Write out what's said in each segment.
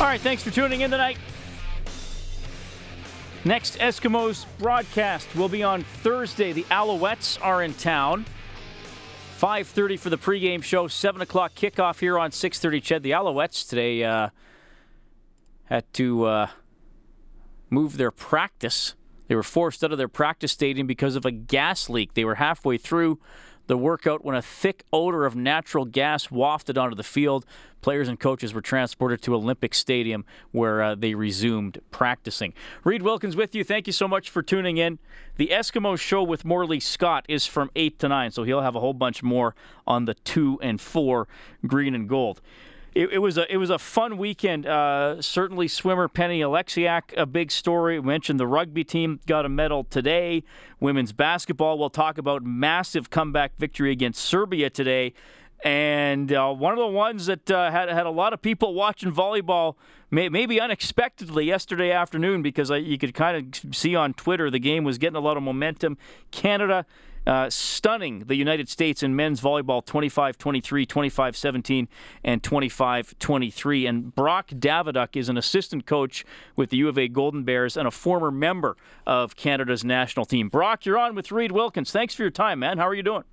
All right, thanks for tuning in tonight. Next Eskimos broadcast will be on Thursday. The Alouettes are in town. 5.30 for the pregame show, 7 o'clock kickoff here on 6.30 Ched. The Alouettes today uh, had to uh, move their practice. They were forced out of their practice stadium because of a gas leak. They were halfway through the workout when a thick odor of natural gas wafted onto the field. Players and coaches were transported to Olympic Stadium where uh, they resumed practicing. Reed Wilkins with you. Thank you so much for tuning in. The Eskimo show with Morley Scott is from 8 to 9, so he'll have a whole bunch more on the 2 and 4 green and gold it, it, was a it was a fun weekend. Uh, certainly, swimmer Penny Oleksiak, a big story. We mentioned the rugby team got a medal today. Women's basketball. We'll talk about massive comeback victory against Serbia today. And uh, one of the ones that uh, had had a lot of people watching volleyball, may, maybe unexpectedly yesterday afternoon, because you could kind of see on Twitter the game was getting a lot of momentum. Canada uh, stunning the United States in men's volleyball 25 23, 25 17, and 25 23. And Brock Daviduck is an assistant coach with the U of A Golden Bears and a former member of Canada's national team. Brock, you're on with Reed Wilkins. Thanks for your time, man. How are you doing?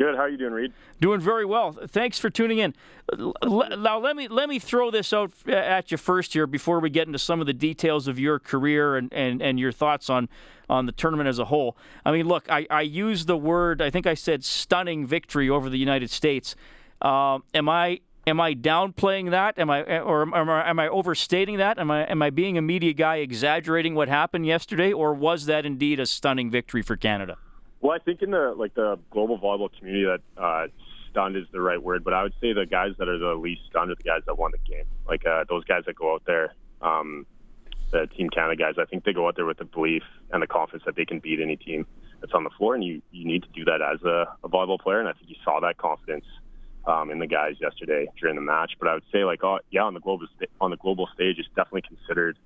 Good. How are you doing, Reed? Doing very well. Thanks for tuning in. Now let me let me throw this out at you first here before we get into some of the details of your career and, and, and your thoughts on on the tournament as a whole. I mean, look, I, I used the word I think I said stunning victory over the United States. Uh, am I am I downplaying that? Am I or am I, am I overstating that? Am I am I being a media guy exaggerating what happened yesterday, or was that indeed a stunning victory for Canada? Well, I think in the like the global volleyball community, that uh, stunned is the right word. But I would say the guys that are the least stunned are the guys that won the game. Like uh, those guys that go out there, um, the Team Canada guys. I think they go out there with the belief and the confidence that they can beat any team that's on the floor, and you you need to do that as a, a volleyball player. And I think you saw that confidence um, in the guys yesterday during the match. But I would say like, oh yeah, on the global sta- on the global stage, it's definitely considered.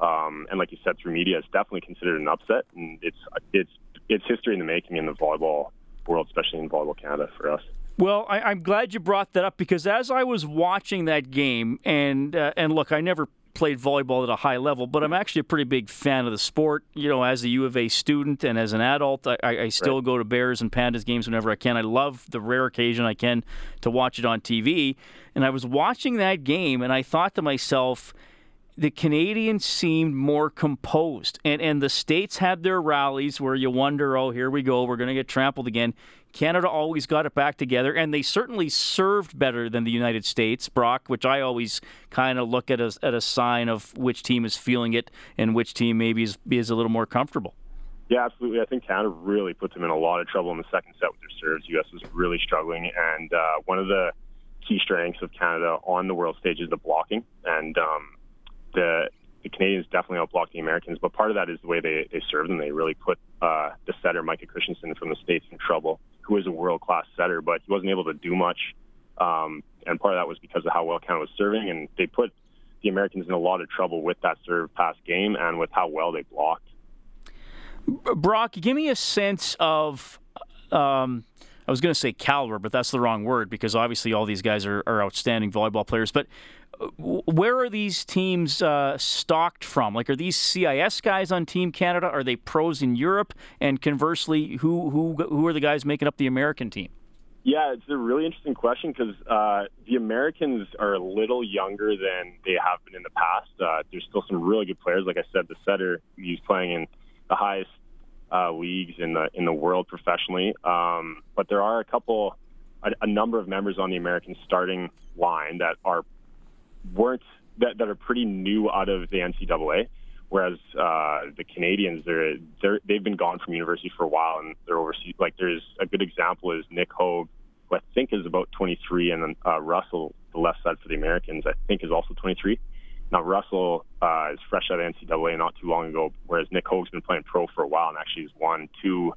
Um, and like you said, through media, it's definitely considered an upset, and it's it's it's history in the making in the volleyball world, especially in volleyball Canada for us. Well, I, am glad you brought that up because as I was watching that game, and uh, and look, I never played volleyball at a high level, but I'm actually a pretty big fan of the sport. You know, as a U of A student and as an adult, I, I still right. go to Bears and Pandas games whenever I can. I love the rare occasion I can to watch it on TV. And I was watching that game, and I thought to myself the Canadians seemed more composed. And and the states had their rallies where you wonder, oh, here we go, we're going to get trampled again. Canada always got it back together, and they certainly served better than the United States, Brock, which I always kind of look at as at a sign of which team is feeling it and which team maybe is, is a little more comfortable. Yeah, absolutely. I think Canada really put them in a lot of trouble in the second set with their serves. U.S. was really struggling, and uh, one of the key strengths of Canada on the world stage is the blocking. And um, the the Canadians definitely outblocked the Americans, but part of that is the way they, they served them. They really put uh, the setter, Micah Christenson from the States, in trouble, who is a world class setter, but he wasn't able to do much. Um, and part of that was because of how well Canada was serving, and they put the Americans in a lot of trouble with that serve pass game and with how well they blocked. Brock, give me a sense of. Um, I was going to say caliber, but that's the wrong word because obviously all these guys are, are outstanding volleyball players. But where are these teams uh, stocked from? Like, are these CIS guys on Team Canada? Are they pros in Europe? And conversely, who who who are the guys making up the American team? Yeah, it's a really interesting question because uh, the Americans are a little younger than they have been in the past. Uh, there's still some really good players. Like I said, the setter he's playing in the highest uh, leagues in the in the world professionally. Um, but there are a couple, a, a number of members on the American starting line that are weren't that, that are pretty new out of the NCAA, whereas uh, the Canadians they're, they're they've been gone from university for a while and they're overseas. Like there's a good example is Nick Hoag, who I think is about 23, and then uh, Russell, the left side for the Americans, I think is also 23. Now Russell uh, is fresh out of NCAA not too long ago, whereas Nick Hoag's been playing pro for a while and actually has won two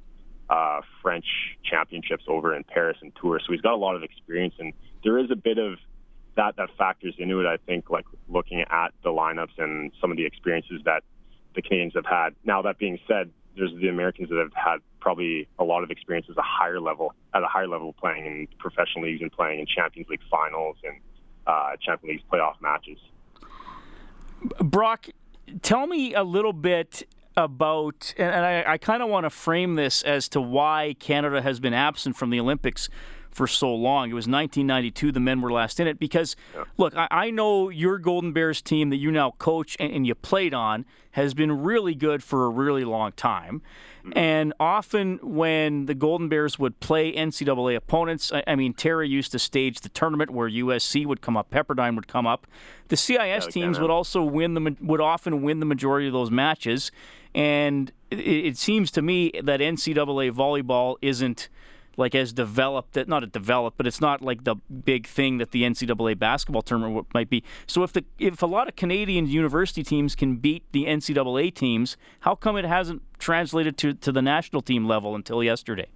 uh, French championships over in Paris and Tours. So he's got a lot of experience, and there is a bit of that that factors into it. I think, like looking at the lineups and some of the experiences that the Canadians have had. Now that being said, there's the Americans that have had probably a lot of experience at a higher level, at a higher level playing in professional leagues and playing in Champions League finals and uh, Champions League playoff matches. Brock, tell me a little bit about, and I, I kind of want to frame this as to why Canada has been absent from the Olympics for so long. It was 1992, the men were last in it. Because, yeah. look, I, I, know your Golden Bears team that you now coach and, and, you played on has been really good for a really long time. Mm-hmm. And often when the Golden Bears would play NCAA opponents, I, I, mean, Terry used to stage the tournament where USC would come up, Pepperdine would come up. The CIS yeah, teams would also win the would often win the majority of those matches. And it, it seems to me that NCAA volleyball isn't like as developed not a developed, but it's not like the big thing that the NCAA basketball tournament might be. So if the if a lot of Canadian university teams can beat the NCAA teams, how come it hasn't translated to to the national team level until yesterday?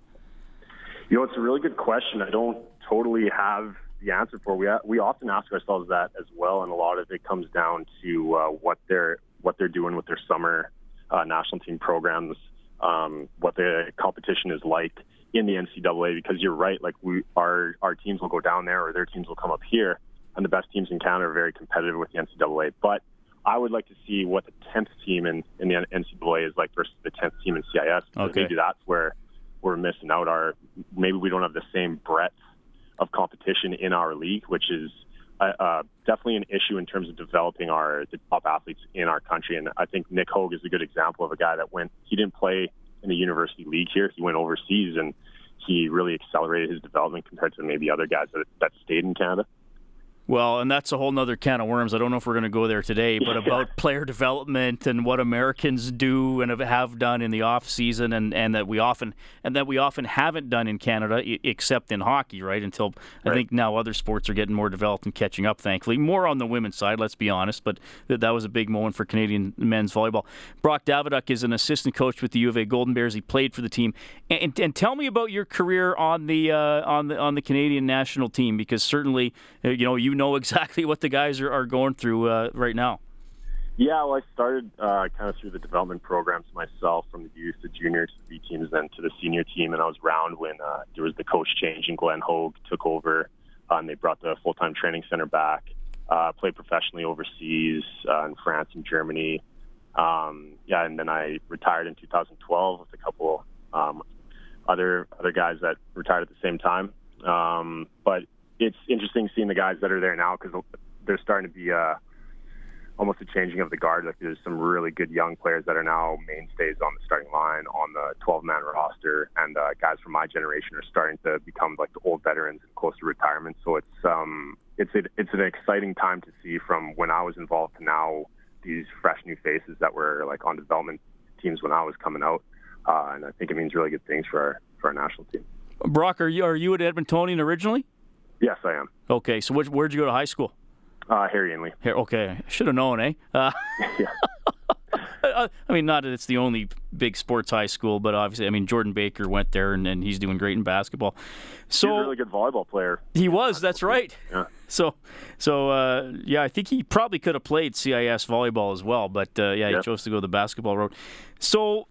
You know, it's a really good question. I don't totally have the answer for. We we often ask ourselves that as well, and a lot of it comes down to uh, what they're what they're doing with their summer uh, national team programs, um, what the competition is like in the NCAA because you're right. Like we, our our teams will go down there, or their teams will come up here, and the best teams in Canada are very competitive with the NCAA. But I would like to see what the tenth team in, in the NCAA is like versus the tenth team in CIS. Okay. Maybe that's where we're missing out. Our maybe we don't have the same breadth of competition in our league, which is uh, uh, definitely an issue in terms of developing our the top athletes in our country. And I think Nick Hoag is a good example of a guy that went. He didn't play in the university league here. He went overseas and he really accelerated his development compared to maybe other guys that, that stayed in Canada. Well, and that's a whole other can of worms. I don't know if we're going to go there today, but about player development and what Americans do and have done in the off season, and, and that we often and that we often haven't done in Canada, except in hockey, right? Until I think now other sports are getting more developed and catching up. Thankfully, more on the women's side. Let's be honest, but that was a big moment for Canadian men's volleyball. Brock Daviduck is an assistant coach with the U of A Golden Bears. He played for the team, and, and tell me about your career on the uh, on the on the Canadian national team, because certainly uh, you know you know exactly what the guys are, are going through uh, right now. Yeah, well, I started uh, kind of through the development programs myself, from the youth to junior to the B teams, then to the senior team, and I was around when uh, there was the coach change and Glenn Hoag took over, uh, and they brought the full time training center back. Uh, played professionally overseas uh, in France and Germany. Um, yeah, and then I retired in 2012 with a couple um, other other guys that retired at the same time. Um, but it's interesting seeing the guys that are there now because they're starting to be uh, almost a changing of the guard. Like there's some really good young players that are now mainstays on the starting line, on the 12-man roster, and uh, guys from my generation are starting to become like the old veterans and close to retirement. So it's um it's a, it's an exciting time to see from when I was involved to now these fresh new faces that were like on development teams when I was coming out, uh, and I think it means really good things for our for our national team. Brock, are you are you at Edmontonian originally? Yes, I am. Okay, so which, where'd you go to high school? Uh, Harry Ainlay. Here, okay, should have known, eh? Uh, yeah. I mean, not that it's the only big sports high school, but obviously, I mean, Jordan Baker went there, and, and he's doing great in basketball. So he's a really good volleyball player. He was. That's right. Yeah. So, so uh, yeah, I think he probably could have played CIS volleyball as well, but uh, yeah, he chose to go the basketball road. So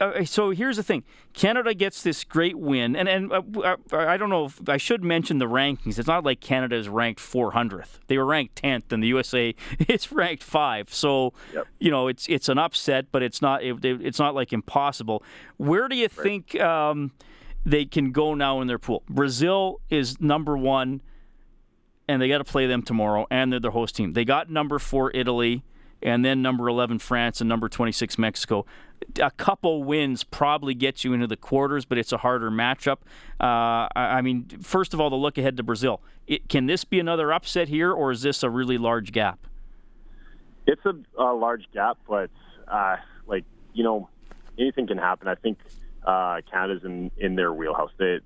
uh, so here's the thing: Canada gets this great win, and and uh, uh, I don't know if I should mention the rankings. It's not like Canada is ranked 400th; they were ranked 10th, and the USA is ranked five. So yep. you know it's it's an upset, but it's not it, it's not like impossible. Where do you right. think um, they can go now in their pool? Brazil is number one, and they got to play them tomorrow, and they're their host team. They got number four Italy and then number 11 France and number 26 Mexico. A couple wins probably gets you into the quarters, but it's a harder matchup. Uh, I mean, first of all, the look ahead to Brazil. It, can this be another upset here, or is this a really large gap? It's a, a large gap, but uh, like you know, anything can happen. I think uh, Canada's in in their wheelhouse. They,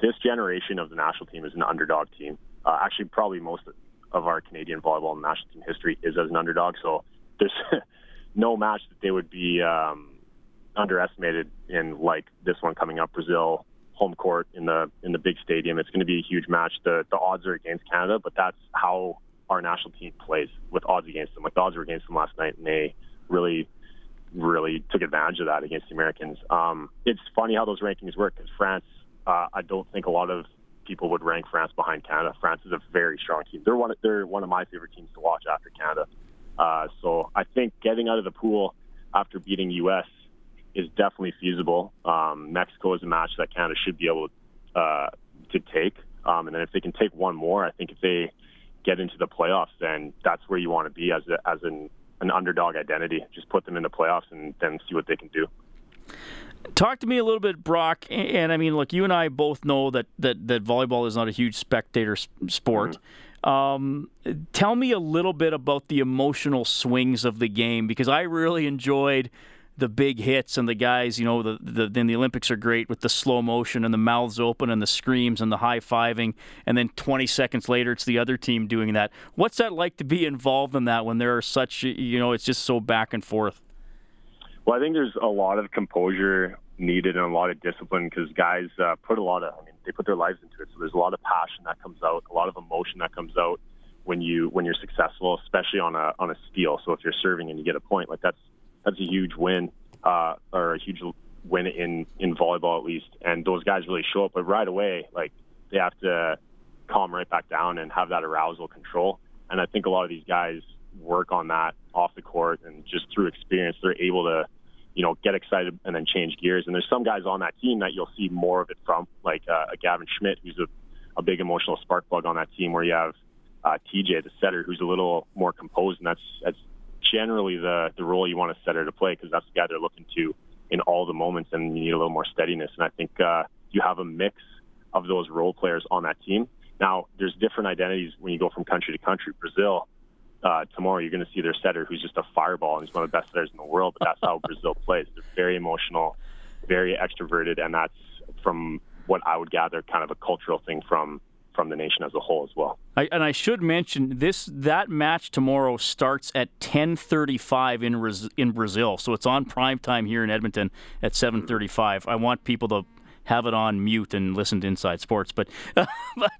this generation of the national team is an underdog team. Uh, actually, probably most of our Canadian volleyball national team history is as an underdog. So there's no match that they would be um, underestimated in like this one coming up, Brazil home court in the in the big stadium. It's going to be a huge match. The the odds are against Canada, but that's how our national team plays with odds against them. Like the odds were against them last night, and they really really took advantage of that against the Americans. Um, it's funny how those rankings work because France, uh, I don't think a lot of people would rank France behind Canada. France is a very strong team. They're one of, they're one of my favorite teams to watch after Canada. Uh, so I think getting out of the pool after beating U.S. is definitely feasible. Um, Mexico is a match that Canada should be able uh, to take. Um, and then if they can take one more, I think if they get into the playoffs, then that's where you want to be as a, as an an underdog identity. Just put them in the playoffs and then see what they can do. Talk to me a little bit, Brock. And I mean, look, you and I both know that that, that volleyball is not a huge spectator sport. Mm-hmm. Um, tell me a little bit about the emotional swings of the game because I really enjoyed the big hits and the guys, you know, the, the then the Olympics are great with the slow motion and the mouths open and the screams and the high fiving, and then 20 seconds later it's the other team doing that. What's that like to be involved in that when there are such, you know, it's just so back and forth? Well, I think there's a lot of composure needed and a lot of discipline because guys uh, put a lot of, I mean, they put their lives into it. So there's a lot of passion that comes out, a lot of emotion that comes out when you when you're successful, especially on a on a steal. So if you're serving and you get a point, like that's that's a huge win, uh, or a huge win in in volleyball at least. And those guys really show up, but right away, like they have to calm right back down and have that arousal control. And I think a lot of these guys work on that off the court, and just through experience, they're able to, you know, get excited and then change gears. And there's some guys on that team that you'll see more of it from, like uh, Gavin Schmidt, who's a, a big emotional spark plug on that team, where you have uh, TJ, the setter, who's a little more composed, and that's that's generally the the role you want a setter to play because that's the guy they're looking to in all the moments, and you need a little more steadiness. And I think uh, you have a mix of those role players on that team. Now, there's different identities when you go from country to country. Brazil, uh, tomorrow you're going to see their setter who's just a fireball and he's one of the best setters in the world. But that's how Brazil plays. They're very emotional, very extroverted, and that's from what I would gather kind of a cultural thing from from the nation as a whole as well. I, and I should mention this: that match tomorrow starts at 10:35 in in Brazil, so it's on prime time here in Edmonton at 7:35. I want people to have it on mute and listen to Inside Sports, but but,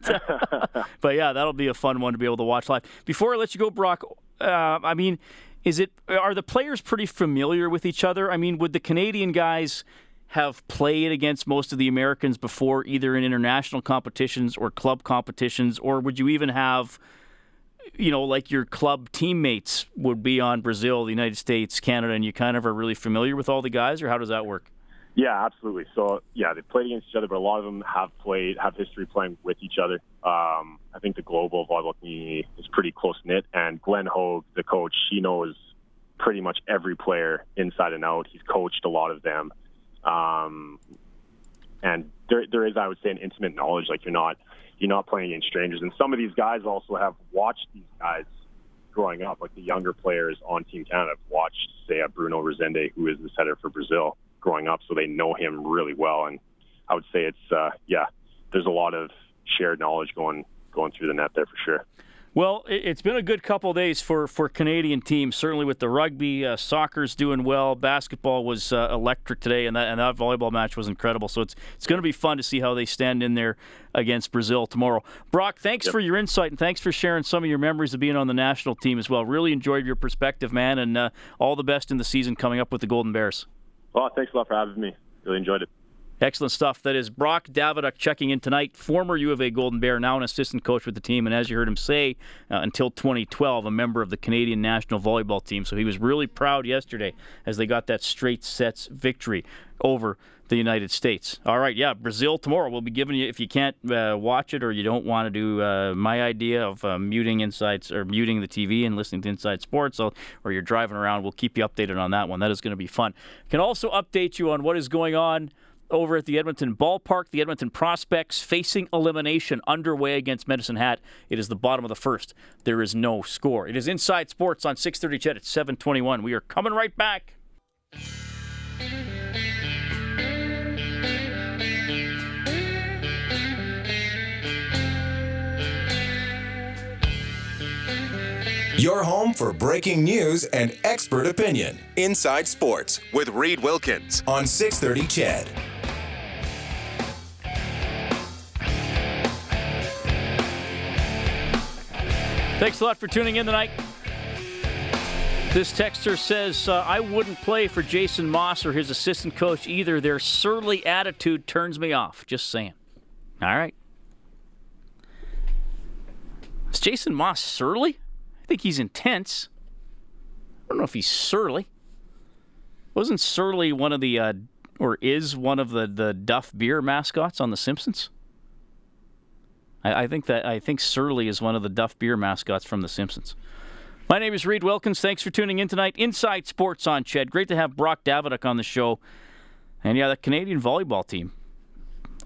uh, but yeah, that'll be a fun one to be able to watch live. Before I let you go, Brock, uh, I mean. Is it are the players pretty familiar with each other? I mean, would the Canadian guys have played against most of the Americans before, either in international competitions or club competitions, or would you even have, you know, like your club teammates would be on Brazil, the United States, Canada, and you kind of are really familiar with all the guys, or how does that work? Yeah, absolutely. So yeah, they played against each other, but a lot of them have played, have history playing with each other. Um, I think the global volleyball community is pretty close knit, and Glenn Hoag, the coach, he knows pretty much every player inside and out. He's coached a lot of them. Um, and there, there is, I would say, an intimate knowledge. Like you're not, you're not playing against strangers. And some of these guys also have watched these guys growing up. Like the younger players on Team Canada have watched, say, a Bruno Rezende, who is the setter for Brazil, growing up, so they know him really well. And I would say it's, uh, yeah, there's a lot of shared knowledge going going through the net there for sure. Well, it's been a good couple days for, for Canadian teams. Certainly with the rugby, uh, soccer's doing well. Basketball was uh, electric today, and that and that volleyball match was incredible. So it's it's going to be fun to see how they stand in there against Brazil tomorrow. Brock, thanks yep. for your insight and thanks for sharing some of your memories of being on the national team as well. Really enjoyed your perspective, man, and uh, all the best in the season coming up with the Golden Bears. Well, thanks a lot for having me. Really enjoyed it. Excellent stuff. That is Brock Daviduk checking in tonight, former U of A Golden Bear, now an assistant coach with the team, and as you heard him say, uh, until 2012, a member of the Canadian national volleyball team. So he was really proud yesterday as they got that straight sets victory over the United States. All right, yeah, Brazil tomorrow. We'll be giving you if you can't uh, watch it or you don't want to do uh, my idea of uh, muting insights or muting the TV and listening to Inside Sports, or, you're driving around. We'll keep you updated on that one. That is going to be fun. Can also update you on what is going on over at the Edmonton Ballpark. The Edmonton Prospects facing elimination underway against Medicine Hat. It is the bottom of the first. There is no score. It is Inside Sports on 6:30 CHED at 7:21. We are coming right back. Your home for breaking news and expert opinion. Inside Sports with Reed Wilkins on 630 CHED. Thanks a lot for tuning in tonight. This texter says, uh, I wouldn't play for Jason Moss or his assistant coach either. Their surly attitude turns me off. Just saying. All right. Is Jason Moss surly? Think he's intense. I don't know if he's surly. Wasn't Surly one of the, uh, or is one of the, the Duff beer mascots on The Simpsons? I, I think that I think Surly is one of the Duff beer mascots from The Simpsons. My name is Reed Wilkins. Thanks for tuning in tonight. Inside Sports on Ched. Great to have Brock Davidoff on the show. And yeah, the Canadian volleyball team.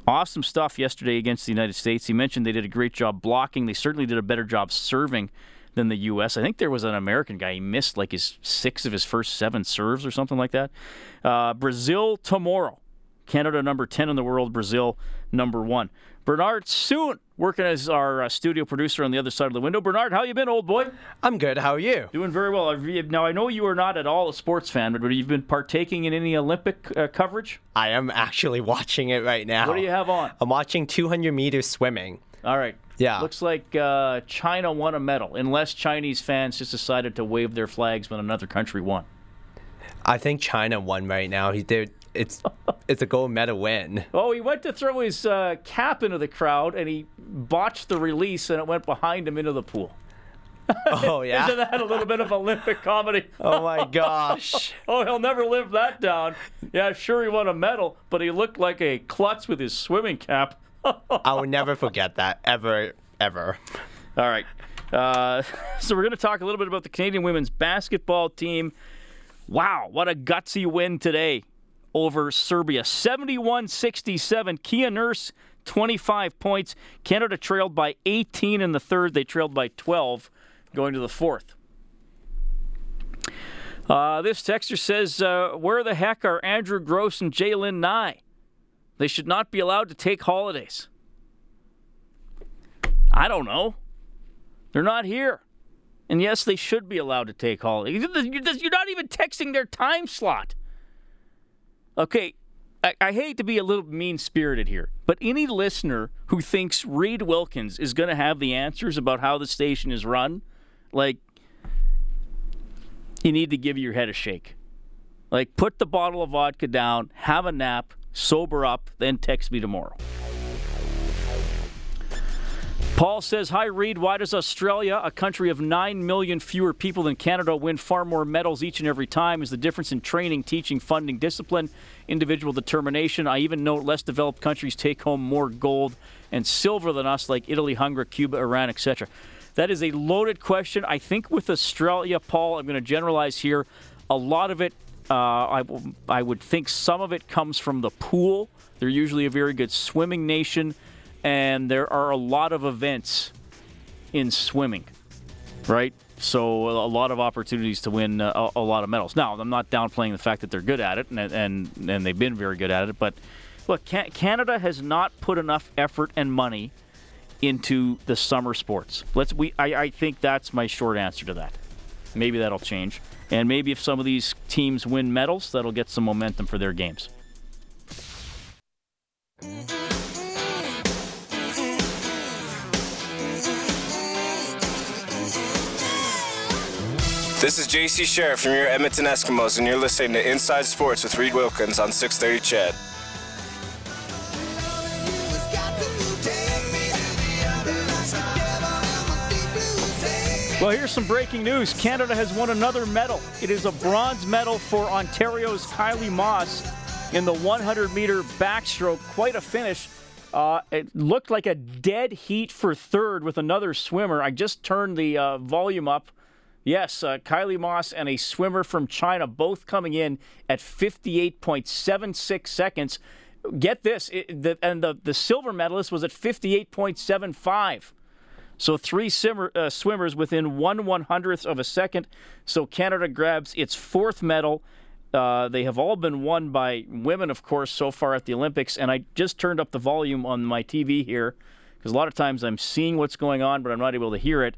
Awesome stuff yesterday against the United States. He mentioned they did a great job blocking. They certainly did a better job serving than the U.S. I think there was an American guy. He missed like his six of his first seven serves or something like that. Uh, Brazil tomorrow. Canada number 10 in the world, Brazil number one. Bernard Soon working as our uh, studio producer on the other side of the window. Bernard, how you been, old boy? I'm good. How are you? Doing very well. Now I know you are not at all a sports fan, but have you've been partaking in any Olympic uh, coverage. I am actually watching it right now. What do you have on? I'm watching 200 meters swimming. All right. Yeah. Looks like uh, China won a medal, unless Chinese fans just decided to wave their flags when another country won. I think China won right now. He did. It's it's a gold medal win. Oh, he went to throw his uh, cap into the crowd, and he botched the release, and it went behind him into the pool. Oh yeah. Isn't that a little bit of Olympic comedy? oh my gosh. oh, he'll never live that down. Yeah, sure, he won a medal, but he looked like a klutz with his swimming cap. I will never forget that ever, ever. All right. Uh, so we're going to talk a little bit about the Canadian women's basketball team. Wow, what a gutsy win today over Serbia. 71 67. Kia Nurse, 25 points. Canada trailed by 18 in the third. They trailed by 12 going to the fourth. Uh, this texter says, uh, Where the heck are Andrew Gross and Jalen Nye? They should not be allowed to take holidays. I don't know. They're not here. And yes, they should be allowed to take holidays. You're not even texting their time slot. Okay, I, I hate to be a little mean spirited here, but any listener who thinks Reed Wilkins is going to have the answers about how the station is run, like, you need to give your head a shake. Like, put the bottle of vodka down, have a nap, sober up, then text me tomorrow. Paul says, Hi, Reed. Why does Australia, a country of 9 million fewer people than Canada, win far more medals each and every time? Is the difference in training, teaching, funding, discipline, individual determination? I even note less developed countries take home more gold and silver than us, like Italy, Hungary, Cuba, Iran, etc. That is a loaded question. I think with Australia, Paul, I'm going to generalize here. A lot of it, uh, I, I would think some of it comes from the pool. They're usually a very good swimming nation and there are a lot of events in swimming, right? So a lot of opportunities to win a, a, lot of medals. Now, I'm not downplaying the fact that they're good at it, and and, and they've been very good at it. But look, Canada has not put enough effort and money into the summer sports. Let's we I, I think that's my short answer to that. Maybe that'll change, and maybe if some of these teams win medals, that'll get some momentum for their games. This is JC Sherritt from your Edmonton Eskimos, and you're listening to Inside Sports with Reed Wilkins on 630 CHED. Well, here's some breaking news. Canada has won another medal. It is a bronze medal for Ontario's Kylie Masse in the 100 meter backstroke. Quite a finish. Uh, it looked like a dead heat for third with another swimmer. I just turned the uh, volume up Yes, uh, Kylie Masse and a swimmer from China both coming in at 58.76 seconds. Get this, it, the, and the, the silver medalist was at 58.75. So three uh, swimmers within one one hundredth of a second. So Canada grabs its fourth medal. Uh, they have all been won by women, of course, so far at the Olympics. And I just turned up the volume on my TV here because a lot of times I'm seeing what's going on, but I'm not able to hear it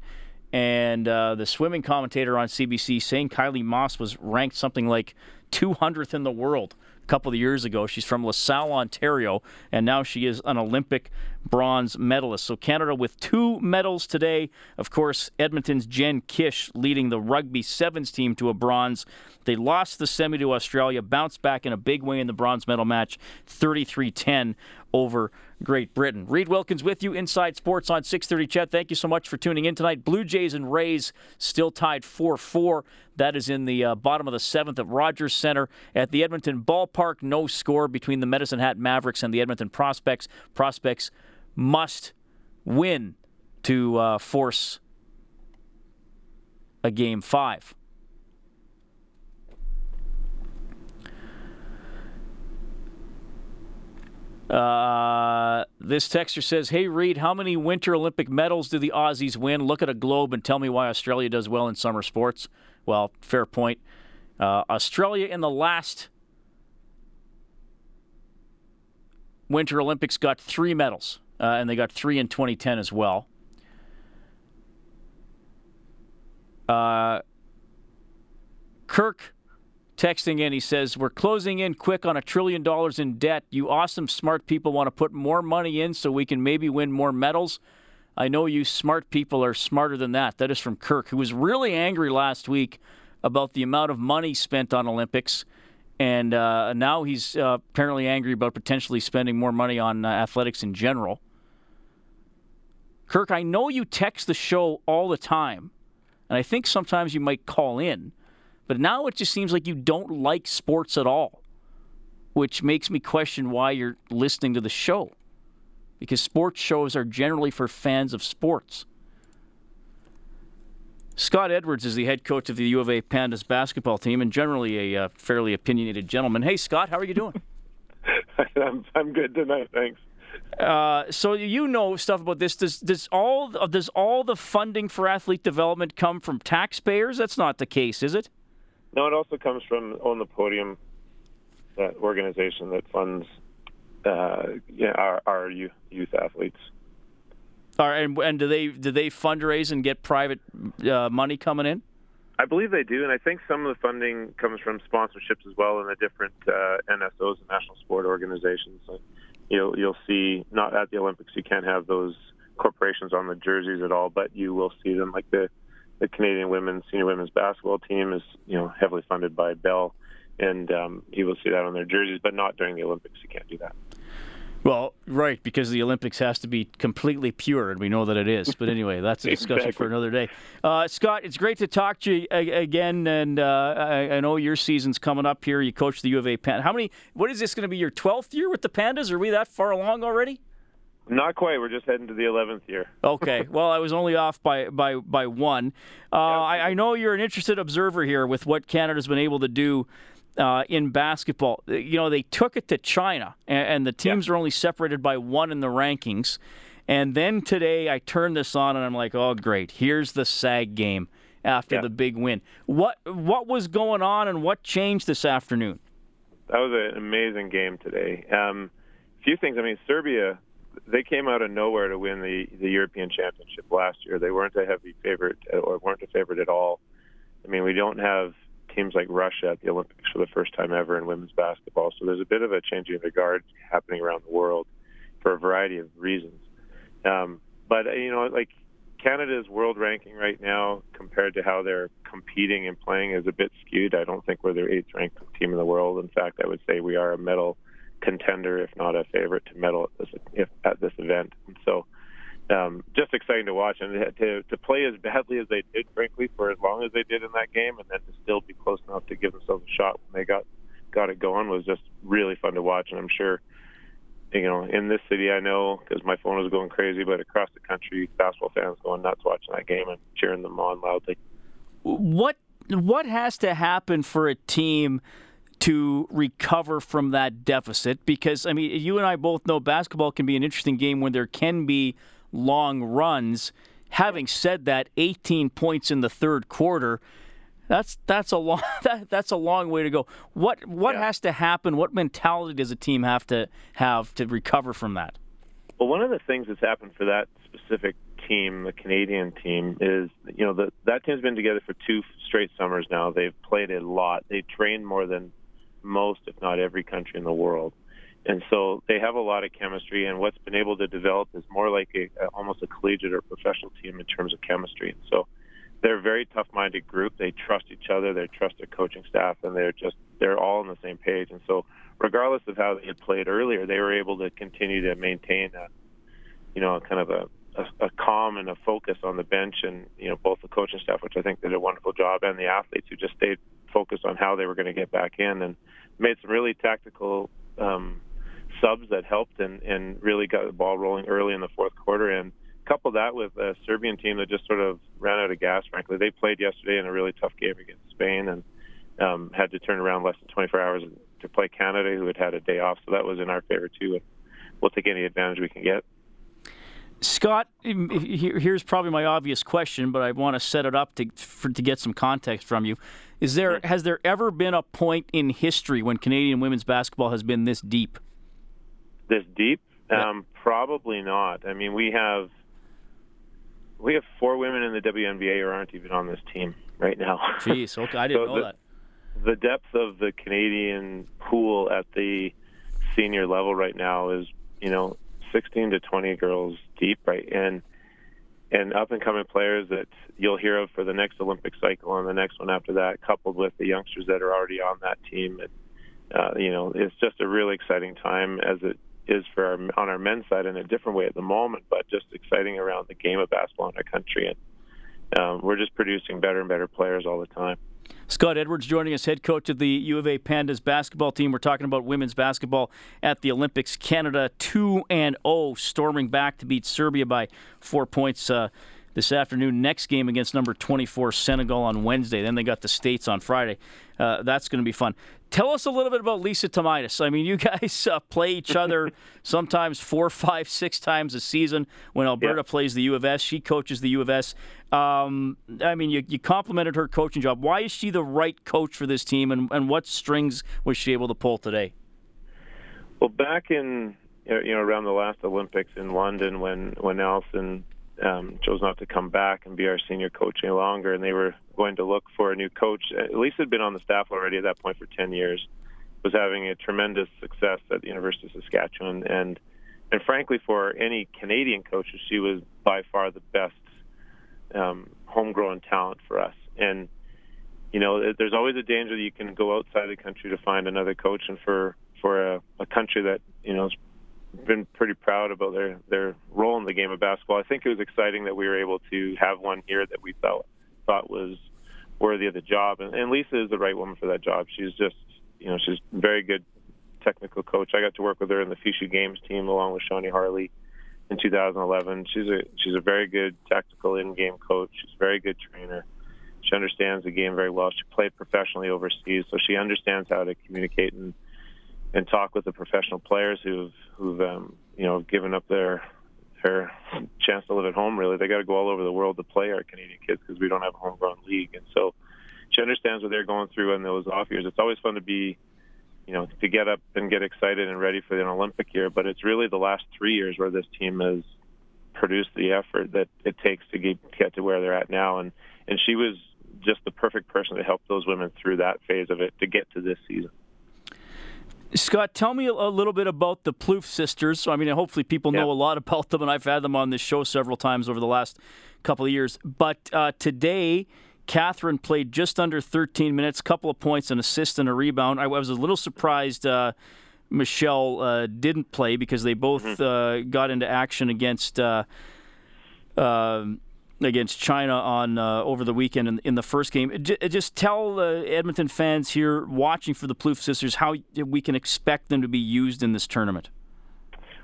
and uh, the swimming commentator on CBC saying Kylie Moss was ranked something like 200th in the world couple of years ago. She's from LaSalle, Ontario, and now she is an Olympic bronze medalist. So Canada with two medals today. Of course, Edmonton's Jen Kish leading the rugby sevens team to a bronze. They lost the semi to Australia, bounced back in a big way in the bronze medal match, 33 10 over Great Britain. Reed Wilkins with you, Inside Sports on 630 CHED. Thank you so much for tuning in tonight. Blue Jays and Rays still tied 4 4. That is in the uh, bottom of the seventh at Rogers Center at the Edmonton Ballpark. No score between the Medicine Hat Mavericks and the Edmonton Prospects. Prospects must win to uh, force a game five. Uh, this texter says, "Hey Reed, how many Winter Olympic medals do the Aussies win? Look at a globe and tell me why Australia does well in summer sports." Well, fair point. Uh, Australia in the last Winter Olympics got three medals, uh, and they got three in 2010 as well. Uh, Kirk texting in. He says, We're closing in quick on a trillion dollars in debt. You awesome, smart people want to put more money in so we can maybe win more medals. I know you smart people are smarter than that. That is from Kirk, who was really angry last week about the amount of money spent on Olympics. And uh, now he's uh, apparently angry about potentially spending more money on uh, athletics in general. Kirk, I know you text the show all the time, and I think sometimes you might call in. But now it just seems like you don't like sports at all, which makes me question why you're listening to the show. Because sports shows are generally for fans of sports. Scott Edwards is the head coach of the U of A Pandas basketball team and generally a uh, fairly opinionated gentleman. Hey, Scott, how are you doing? I'm, I'm good tonight, thanks. Uh, so you know stuff about this. Does does all does all the funding for athlete development come from taxpayers? That's not the case, is it? No, it also comes from Own the Podium, that organization that funds uh, yeah, our, our youth, youth athletes. All right, and, and do they do they fundraise and get private uh, money coming in? I believe they do, and I think some of the funding comes from sponsorships as well in the different uh, NSOs, and national sport organizations. So you'll you'll see not at the Olympics you can't have those corporations on the jerseys at all, but you will see them like the the Canadian women's senior women's basketball team is you know heavily funded by Bell, and um, you will see that on their jerseys, but not during the Olympics. You can't do that. Well, right, because the Olympics has to be completely pure, and we know that it is. But anyway, that's a discussion exactly. for another day. Uh, Scott, it's great to talk to you again, and uh, I, I, know your season's coming up here. You coach the U of A Pan. How many? What is this going to be? Your twelfth year with the Pandas? Are we that far along already? Not quite. We're just heading to the 11th year. okay. Well, I was only off by by by one. Uh, I, I, know you're an interested observer here with what Canada's been able to do uh, in basketball. You know, they took it to China, and, and the teams yeah. are only separated by one in the rankings. And then today, I turned this on, and I'm like, oh, great! Here's the SAG game after yeah. the big win. What what was going on, and what changed this afternoon? That was an amazing game today. Um, a few things. I mean, Serbia they came out of nowhere to win the the European Championship last year. They weren't a heavy favorite or weren't a favorite at all. I mean, we don't have teams like Russia at the Olympics for the first time ever in women's basketball. So there's a bit of a changing of the guard happening around the world for a variety of reasons. Um, but uh, you know, like Canada's world ranking right now compared to how they're competing and playing is a bit skewed. I don't think we're the eighth ranked team in the world. In fact, I would say we are a medal contender, if not a favorite, to medal at this if, at this event. And so, um, just exciting to watch and to to play as badly as they did, frankly, for as long as they did in that game, and then to still be close enough to give themselves a shot when they got got it going was just really fun to watch. And I'm sure, you know, in this city, I know because my phone was going crazy, but across the country, basketball fans going nuts watching that game and cheering them on loudly. What what has to happen for a team? To recover from that deficit because I mean you and I both know basketball can be an interesting game when there can be long runs. Having said that, 18 points in the third quarter, that's that's a long that, that's a long way to go. What what yeah. has to happen? What mentality does a team have to have to recover from that? Well, one of the things that's happened for that specific team, the Canadian team, is you know the, that team's been together for two straight summers now. They've played a lot. They trained more than most, if not every country in the world, and so they have a lot of chemistry. And what's been able to develop is more like a, almost a collegiate or professional team in terms of chemistry. And so they're a very tough-minded group. They trust each other. They trust their coaching staff, and they're just they're all on the same page. And so, regardless of how they had played earlier, they were able to continue to maintain a, you know, kind of a, a, a calm and a focus on the bench, and you know, both the coaching staff, which I think did a wonderful job, and the athletes who just stayed focused on how they were going to get back in and made some really tactical um, subs that helped and, and really got the ball rolling early in the fourth quarter and couple that with a Serbian team that just sort of ran out of gas. Frankly, they played yesterday in a really tough game against Spain and um, had to turn around less than 24 hours to play Canada, who had had a day off. So that was in our favor too. We'll take any advantage we can get. Scott, here's probably my obvious question, but I want to set it up to for, to get some context from you. Is there has there ever been a point in history when Canadian women's basketball has been this deep? This deep? Um, probably not. I mean, we have we have four women in the WNBA who aren't even on this team right now. Jeez, okay, I didn't so know the, that. The depth of the Canadian pool at the senior level right now is, you know, 16 to 20 girls deep, right? And and up and coming players that you'll hear of for the next Olympic cycle and the next one after that, coupled with the youngsters that are already on that team. And, uh, you know, it's just a really exciting time as it is for our, on our men's side in a different way at the moment, but just exciting around the game of basketball in our country. And um, we're just producing better and better players all the time. Scott Edwards joining us, head coach of the U of A Pandas basketball team. We're talking about women's basketball at the Olympics. Canada 2 and 0, storming back to beat Serbia by four points. Uh, this afternoon. Next game against number 24 Senegal on Wednesday. Then they got the States on Friday. Uh, that's going to be fun. Tell us a little bit about Lisa Thomaidis. I mean, you guys uh, play each other sometimes four, five, six times a season. When Alberta plays the U of S, she coaches the U of S. Um, I mean, you, you complimented her coaching job. Why is she the right coach for this team, and, and what strings was she able to pull today? Well, back in you know around the last Olympics in London, when when Alison um, chose not to come back and be our senior coach any longer, and they were going to look for a new coach. At least had been on the staff already at that point for 10 years, was having a tremendous success at the University of Saskatchewan, and and frankly, for any Canadian coaches, she was by far the best um, homegrown talent for us. And you know, there's always a danger that you can go outside the country to find another coach, and for for a, a country that you know been pretty proud about their their role in the game of basketball. I think it was exciting that we were able to have one here that we felt thought was worthy of the job. And, and Lisa is the right woman for that job. She's just you know she's very good technical coach. I got to work with her in the FISU Games team along with Shani Harley in 2011. She's a she's a very good tactical in-game coach. She's a very good trainer. She understands the game very well. She played professionally overseas, so she understands how to communicate and and talk with the professional players who've who've um, you know given up their their chance to live at home. Really, they got to go all over the world to play our Canadian kids because we don't have a homegrown league, and so she understands what they're going through in those off years. It's always fun to be, you know, to get up and get excited and ready for an Olympic year. But it's really the last three years where this team has produced the effort that it takes to get, get to where they're at now, and and she was just the perfect person to help those women through that phase of it to get to this season. Scott, tell me a little bit about the Plouffe sisters. I mean, hopefully people know yeah. a lot about them, and I've had them on this show several times over the last couple of years. But uh, today, Catherine played just under 13 minutes, couple of points, an assist, and a rebound. I was a little surprised uh, Michelle uh, didn't play because they both mm-hmm. Uh, got into action against. Uh, um, against China on uh, over the weekend in, in, the first game. J- just tell uh, Edmonton fans here watching for the Plouffe sisters how we can expect them to be used in this tournament.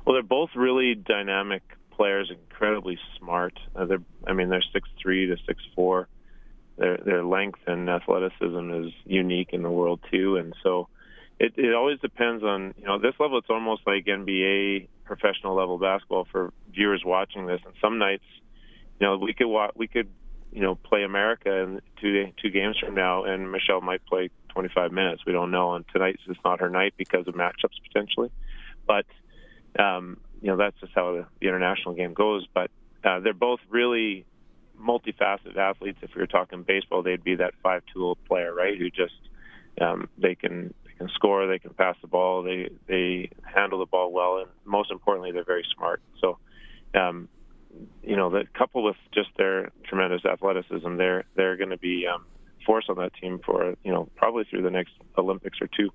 Well, they're both really dynamic players, incredibly smart. Uh, they're, I mean, they're six three to six four. Their their length and athleticism is unique in the world too, and so it it always depends on you know this level. It's almost like NBA professional level basketball for viewers watching this. And some nights you know, we could we could, you know, play America in two two games from now, and Michelle might play 25 minutes. We don't know. And tonight's just not her night because of matchups potentially, but um, you know that's just how the, the international game goes. But uh, they're both really multifaceted athletes. If we were talking baseball, they'd be that five-tool player, right? Who just um, they can they can score, they can pass the ball, they they handle the ball well, and most importantly, they're very smart. So, um, you know, that coupled with just their tremendous athleticism, they're they're going to be um, force on that team for you know probably through the next Olympics or two.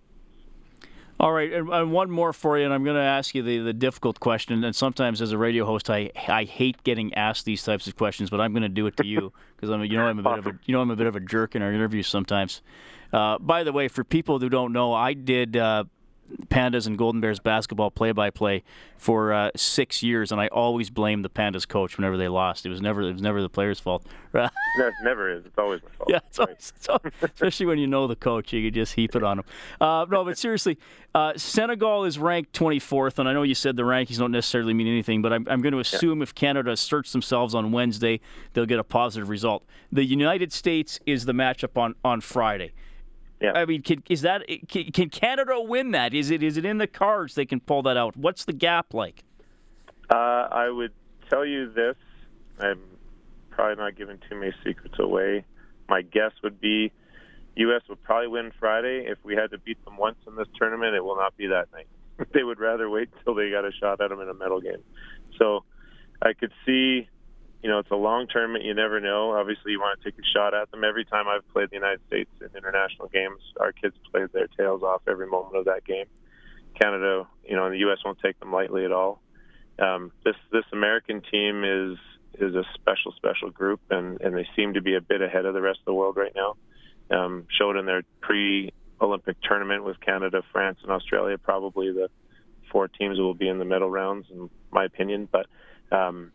All right, and, and one more for you, and I'm going to ask you the, the difficult question. And sometimes, as a radio host, I I hate getting asked these types of questions, but I'm going to do it to you because I'm you know I'm a bit of a you know I'm a bit of a jerk in our interviews sometimes. Uh, by the way, for people who don't know, I did uh, Pandas and Golden Bears basketball play-by-play for uh, six years, and I always blamed the Pandas coach whenever they lost. It was never it was never the players' fault. no, it never is. It's always my fault. Yeah, it's always, it's always, especially when you know the coach, you can just heap it on him. Uh, no, but seriously, uh, Senegal is ranked 24th, and I know you said the rankings don't necessarily mean anything, but I'm, I'm going to assume yeah. if Canada asserts themselves on Wednesday, they'll get a positive result. The United States is the matchup on on Friday. Yeah. I mean, can, is that can, can, Canada win that? Is it is it in the cards they can pull that out? What's the gap like? Uh, I would tell you this. I'm probably not giving too many secrets away. My guess would be U.S. would probably win Friday. If we had to beat them once in this tournament, it will not be that night. they would rather wait until they got a shot at them in a medal game. So I could see you know, it's a long tournament. You never know. Obviously, you want to take a shot at them. Every time I've played the United States in international games, our kids played their tails off every moment of that game. Canada, you know, and the U.S. won't take them lightly at all. Um, this this American team is is a special special group, and and they seem to be a bit ahead of the rest of the world right now. Um, showed in their pre-Olympic tournament with Canada, France, and Australia, probably the four teams will be in the medal rounds, in my opinion. But um,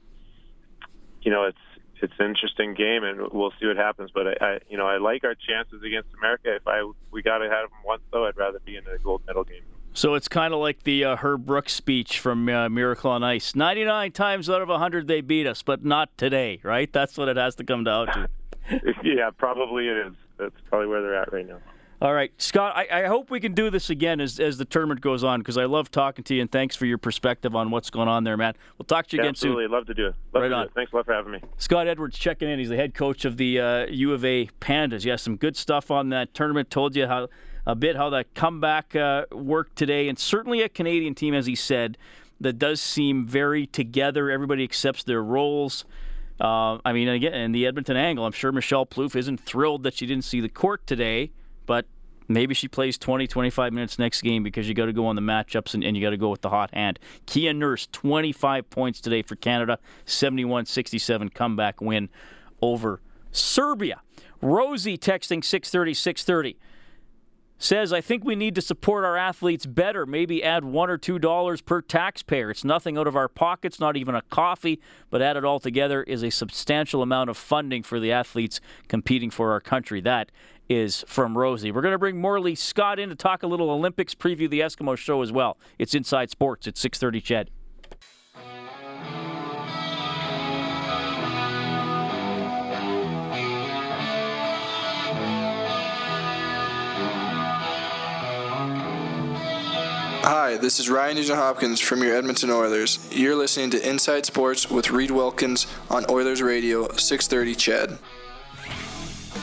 you know, it's it's an interesting game, and we'll see what happens. But I, I you know, I like our chances against America. If I we got to have them once, though, I'd rather be in a gold medal game. So it's kind of like the uh, Herb Brooks speech from uh, Miracle on Ice. 99 times out of 100 they beat us, but not today, right? That's what it has to come down to. yeah, probably it is. That's probably where they're at right now. All right, Scott. I, I, hope we can do this again as, as the tournament goes on because I love talking to you and thanks for your perspective on what's going on there, man. We'll talk to you yeah, again absolutely. soon. Absolutely, love to do it. Love right to on. It. Thanks a lot for having me. Scott Edwards checking in. He's the head coach of the uh, U of A Pandas. Yeah, some good stuff on that tournament. Told you how a bit how that comeback uh, worked today, and certainly a Canadian team, as he said, that does seem very together. Everybody accepts their roles. Uh, I mean, again, in the Edmonton angle, I'm sure Michelle Plouffe isn't thrilled that she didn't see the court today, but Maybe she plays 20, 25 minutes next game because you got to go on the matchups and, and you got to go with the hot hand. Kia Nurse, 25 points today for Canada, 71 67 comeback win over Serbia. Rosie texting 630 630 says, I think we need to support our athletes better. Maybe add one or two dollars per taxpayer. It's nothing out of our pockets, not even a coffee, but added all together is a substantial amount of funding for the athletes competing for our country. That is from Rosie. We're going to bring Morley Scott in to talk a little Olympics, preview the Eskimo show as well. It's Inside Sports at 6:30. CHED. Hi, this is Ryan Nugent Hopkins from your Edmonton Oilers. You're listening to Inside Sports with Reed Wilkins on Oilers Radio 630 CHED.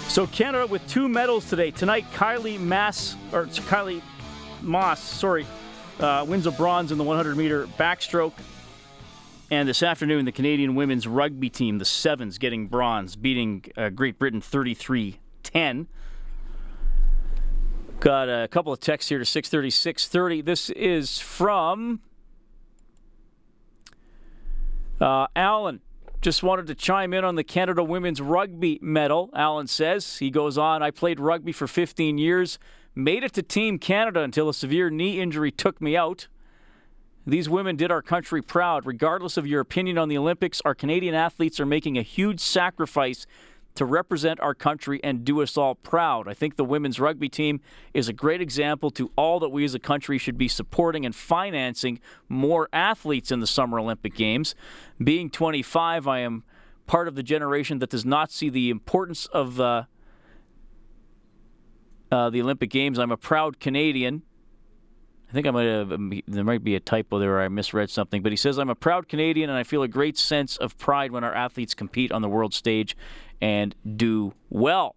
So Canada with two medals today. Tonight, Kylie Mass or Kylie Moss, sorry, uh, wins a bronze in the 100 meter backstroke. And this afternoon, the Canadian women's rugby team, the Sevens, getting bronze, beating uh, Great Britain 33 10. Got a couple of texts here to 630, 630. This is from uh, Alan. Just wanted to chime in on the Canada women's rugby medal, Allen says. He goes on, I played rugby for 15 years, made it to Team Canada until a severe knee injury took me out. These women did our country proud. Regardless of your opinion on the Olympics, our Canadian athletes are making a huge sacrifice to represent our country and do us all proud. I think the women's rugby team is a great example to all that we as a country should be supporting and financing more athletes in the Summer Olympic Games. Being 25, I am part of the generation that does not see the importance of uh, uh, the Olympic Games. I'm a proud Canadian I think I might have there might be a typo there. Or I misread something, but he says I'm a proud Canadian and I feel a great sense of pride when our athletes compete on the world stage and do well.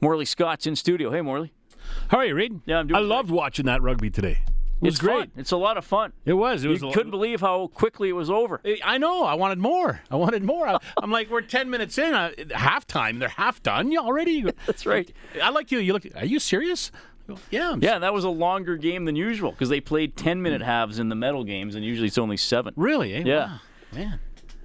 Morley Scott's in studio. Hey, Morley. How are you, Reed? Yeah, I'm doing I great. loved watching that rugby today. It was it's great. fun. It's a lot of fun. It was. It was. you couldn't believe how quickly it was over. I know. I wanted more. I wanted more. I, I'm like, we're ten minutes in. Halftime. They're half done. You already. That's right. I like you. You look. Are you serious? Yeah. I'm Yeah, that was a longer game than usual because they played 10 minute halves in the medal games, and usually it's only seven. Really? Eh? Yeah. Wow. Man.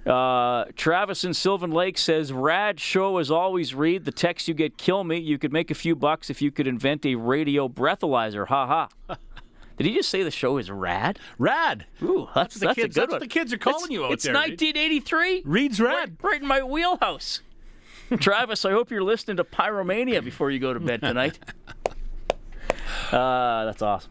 Uh, Travis in Sylvan Lake says, Rad show as always, Reed. The text you get kill me. You could make a few bucks if you could invent a radio breathalyzer. Ha ha. Did he just say the show is rad? Rad. Ooh, that's, the that's kids- a good that's one. what the kids are calling It's- you out It's there, Reed. 1983. Reed's rad. Right in my wheelhouse. Travis, I hope you're listening to Pyromania before you go to bed tonight. Uh, that's awesome.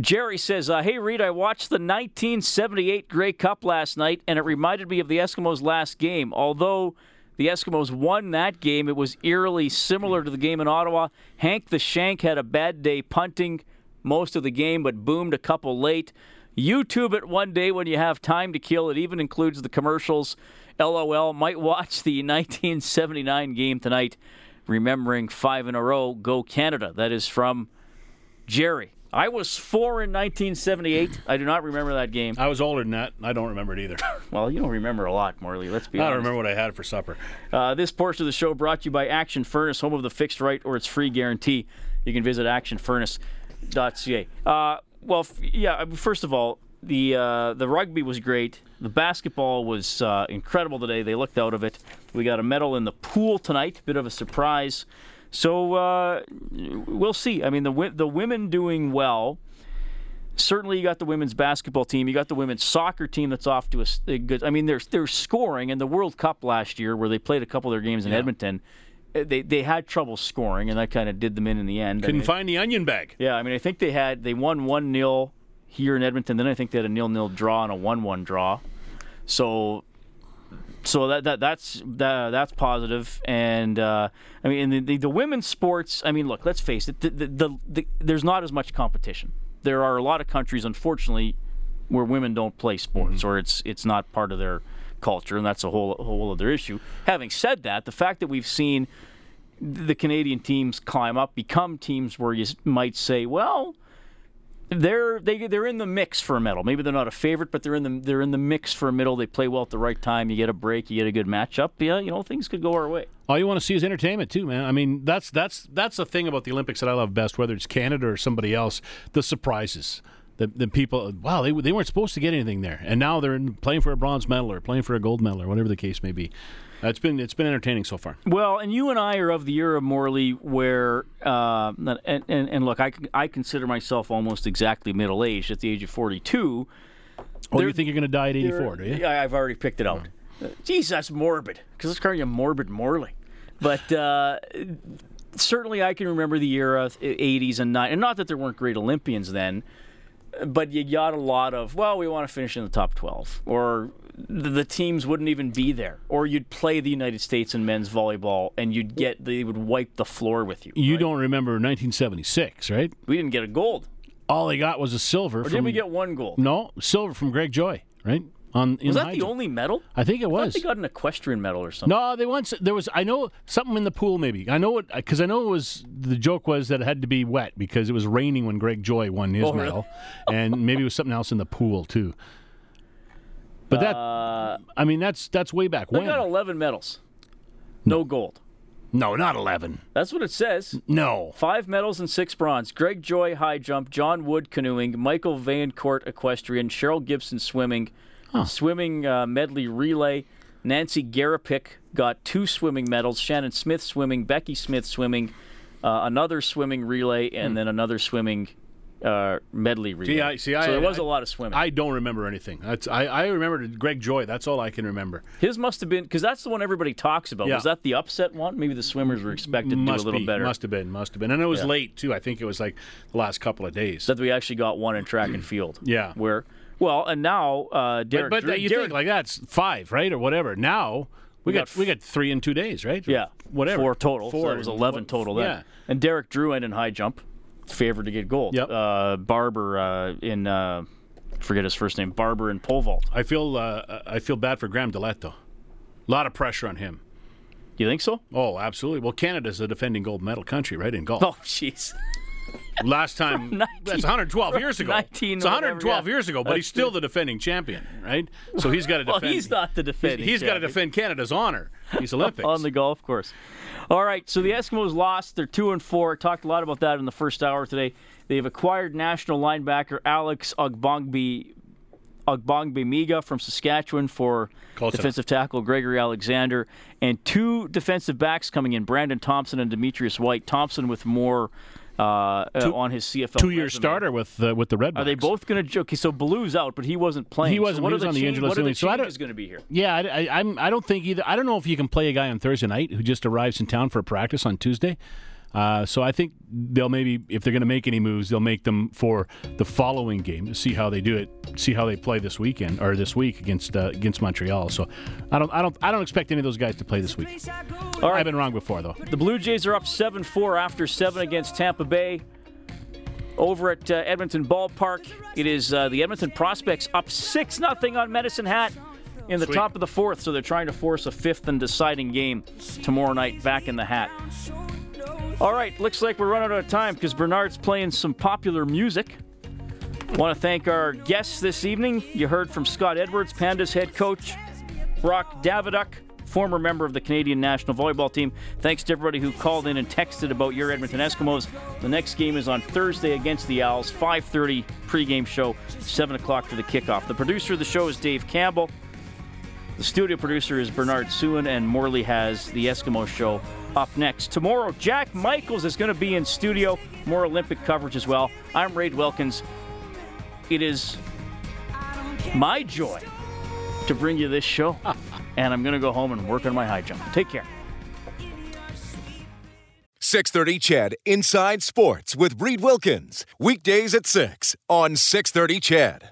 Jerry says, uh, "Hey Reed, I watched the 1978 Grey Cup last night, and it reminded me of the Eskimos' last game. Although the Eskimos won that game, it was eerily similar to the game in Ottawa. Hank the Shank had a bad day punting most of the game, but boomed a couple late. YouTube it one day when you have time to kill. It even includes the commercials. LOL. Might watch the 1979 game tonight, remembering five in a row. Go Canada. That is from Jerry. I was four in 1978. I do not remember that game. I was older than that. I don't remember it either. Well, you don't remember a lot, Morley. Let's be I honest. don't remember what I had for supper. Uh, this portion of the show brought to you by Action Furnace, home of the fixed right or its free guarantee. You can visit actionfurnace.ca. Uh, well, f- yeah. First of all, the uh, the rugby was great. The basketball was uh, incredible today. They looked out of it. We got a medal in the pool tonight. A bit of a surprise. So uh, we'll see. I mean, the the women doing well certainly you got the women's basketball team, you got the women's soccer team that's off to a good. I mean, they're they're scoring in the World Cup last year, where they played a couple of their games in Edmonton. uh, They they had trouble scoring, and that kind of did them in in the end. Couldn't mean, find the onion bag. yeah, I mean, I think they had they won one 0 here in Edmonton. Then I think they had a nil nil draw and a one one draw. So. So that, that that's that, that's positive, and uh, I mean, the, the the women's sports. I mean, look, let's face it. The, the, the, the, there's not as much competition. There are a lot of countries, unfortunately, where women don't play sports, or it's it's not part of their culture, and that's a whole a whole other issue. Having said that, the fact that we've seen the Canadian teams climb up, become teams where you might say, well, they're they they're in the mix for a medal. Maybe they're not a favorite, but they're in the they're in the mix for a medal. They play well at the right time. You get a break, you get a good matchup. Yeah, you know things could go our way. All you want to see is entertainment too, man. I mean, that's that's that's the thing about the Olympics that I love best, whether it's Canada or somebody else. The surprises, the the people. Wow, they they weren't supposed to get anything there, and now they're in, playing for a bronze medal or playing for a gold medal or whatever the case may be. Uh, it's been it's been entertaining so far. Well, and you and I are of the era, Morley, where uh, and, and and look, I I consider myself almost exactly middle aged at the age of forty two. Oh, you think you're going to die at 84, do you? Yeah, I've already picked it out. Uh, Geez, that's morbid. Because let's call you morbid Morley. But uh, certainly, I can remember the era, '80s and '90s, and not that there weren't great Olympians then, but you got a lot of well, we want to finish in the top 12, or the, the teams wouldn't even be there, or you'd play the United States in men's volleyball, and you'd get they would wipe the floor with you. You right? don't remember 1976, right? We didn't get a gold, All they got was a silver or from did we get one gold? no silver from Greg Joy, right? On Was that the only medal? I think it was. I thought they got an equestrian medal or something. No, they once there was. I know something in the pool. Maybe I know it because I know it was. The joke was that it had to be wet because it was raining when Greg Joy won his Oh, really? medal, and maybe it was something else in the pool too. But that, Uh, I mean, that's that's way back they when. got 11 medals, no gold. no, not eleven. That's what it says. No, Five medals and six bronze. Greg Joy high jump, John Wood canoeing, Michael Vaillancourt equestrian, Cheryl Gibson swimming, swimming uh, medley relay. Nancy Garapick got two swimming medals. Shannon Smith swimming, Becky Smith swimming, uh, another swimming relay, and then another swimming uh, medley relay. Hmm. See, I- see, so I- there was I- a lot of swimming. I don't remember anything. That's I, I remember Greg Joy. That's all I can remember. His must have been because that's the one everybody talks about. Yeah. Was that the upset one? Maybe the swimmers were expected to must do a little be, better. Must have been. Must have been. And it was Yeah. late too. I think it was like the last couple of days. that we actually got one in track and field. Yeah. Where well, and now uh, Derek. but but you Derek think like that's five, right, or whatever. Now, We, got, we got three in two days, right? Yeah, whatever. Four total. Four. So that was eleven total. Then. Yeah. And Derek Drouin in high jump, favored to get gold. Yep. Uh, Barber uh, in uh, forget his first name. Barber in pole vault. I feel uh, I feel bad for Graham DeLaet though. A lot of pressure on him. You think so? Oh, absolutely. Well, Canada's a defending gold medal country, right, in golf. Oh, jeez. Last time, 19 that's 112 years ago. 19 it's 112 whatever, yeah. years ago, but That's he's still true. the defending champion, right? So he's got to defend. Well, he's not the defending. He's got to defend Canada's honor. He's Olympics. on the golf course. All right, so the Eskimos lost. They're two and four. Talked a lot about that in the first hour today. They've acquired national linebacker Alex Ogbongbi Miga from Saskatchewan for Close enough. defensive tackle Gregory Alexander, and two defensive backs coming in: Brandon Thompson and Demetrius White. Thompson with more uh, uh, on his CFL. Two-year resume. starter with uh, with the Red. Are they both going to? Okay, so Blue's out, but he wasn't playing. He wasn't. So what he was the on the injured list What are the so I don't- going to be here? Yeah, I, I, I'm. I don't think either. I don't know if you can play a guy on Thursday night who just arrives in town for a practice on Tuesday. Uh, so I think they'll maybe, if they're going to make any moves, they'll make them for the following game to see how they do it, see how they play this weekend or this week against uh, against Montreal. So I don't, I don't, I don't expect any of those guys to play this week. All right. I've been wrong before though. The Blue Jays are up 7 4 after 7 against Tampa Bay. Over at uh, Edmonton Ballpark, it is uh, the Edmonton Prospects up 6 0 on Medicine Hat in the Sweet. top of the fourth, so they're trying to force a fifth and deciding game tomorrow night back in the hat. All right, looks like we're running out of time because Bernard's playing some popular music. Want to thank our guests this evening. You heard from Scott Edwards, Panda's head coach, Brock Daviduck, former member of the Canadian national volleyball team. Thanks to everybody who called in and texted about your Edmonton Eskimos. The next game is on Thursday against the Als, 5:30 pregame show, 7 o'clock for the kickoff. The producer of the show is Dave Campbell. The studio producer is Bernard Sewin, and Morley has the Eskimo show up next. Tomorrow, Jack Michaels is going to be in studio. More Olympic coverage as well. I'm Ray Wilkins. It is my joy to bring you this show, and I'm going to go home and work on my high jump. Take care. 630 CHED Inside Sports with Reed Wilkins. Weekdays at 6 on 630 CHED.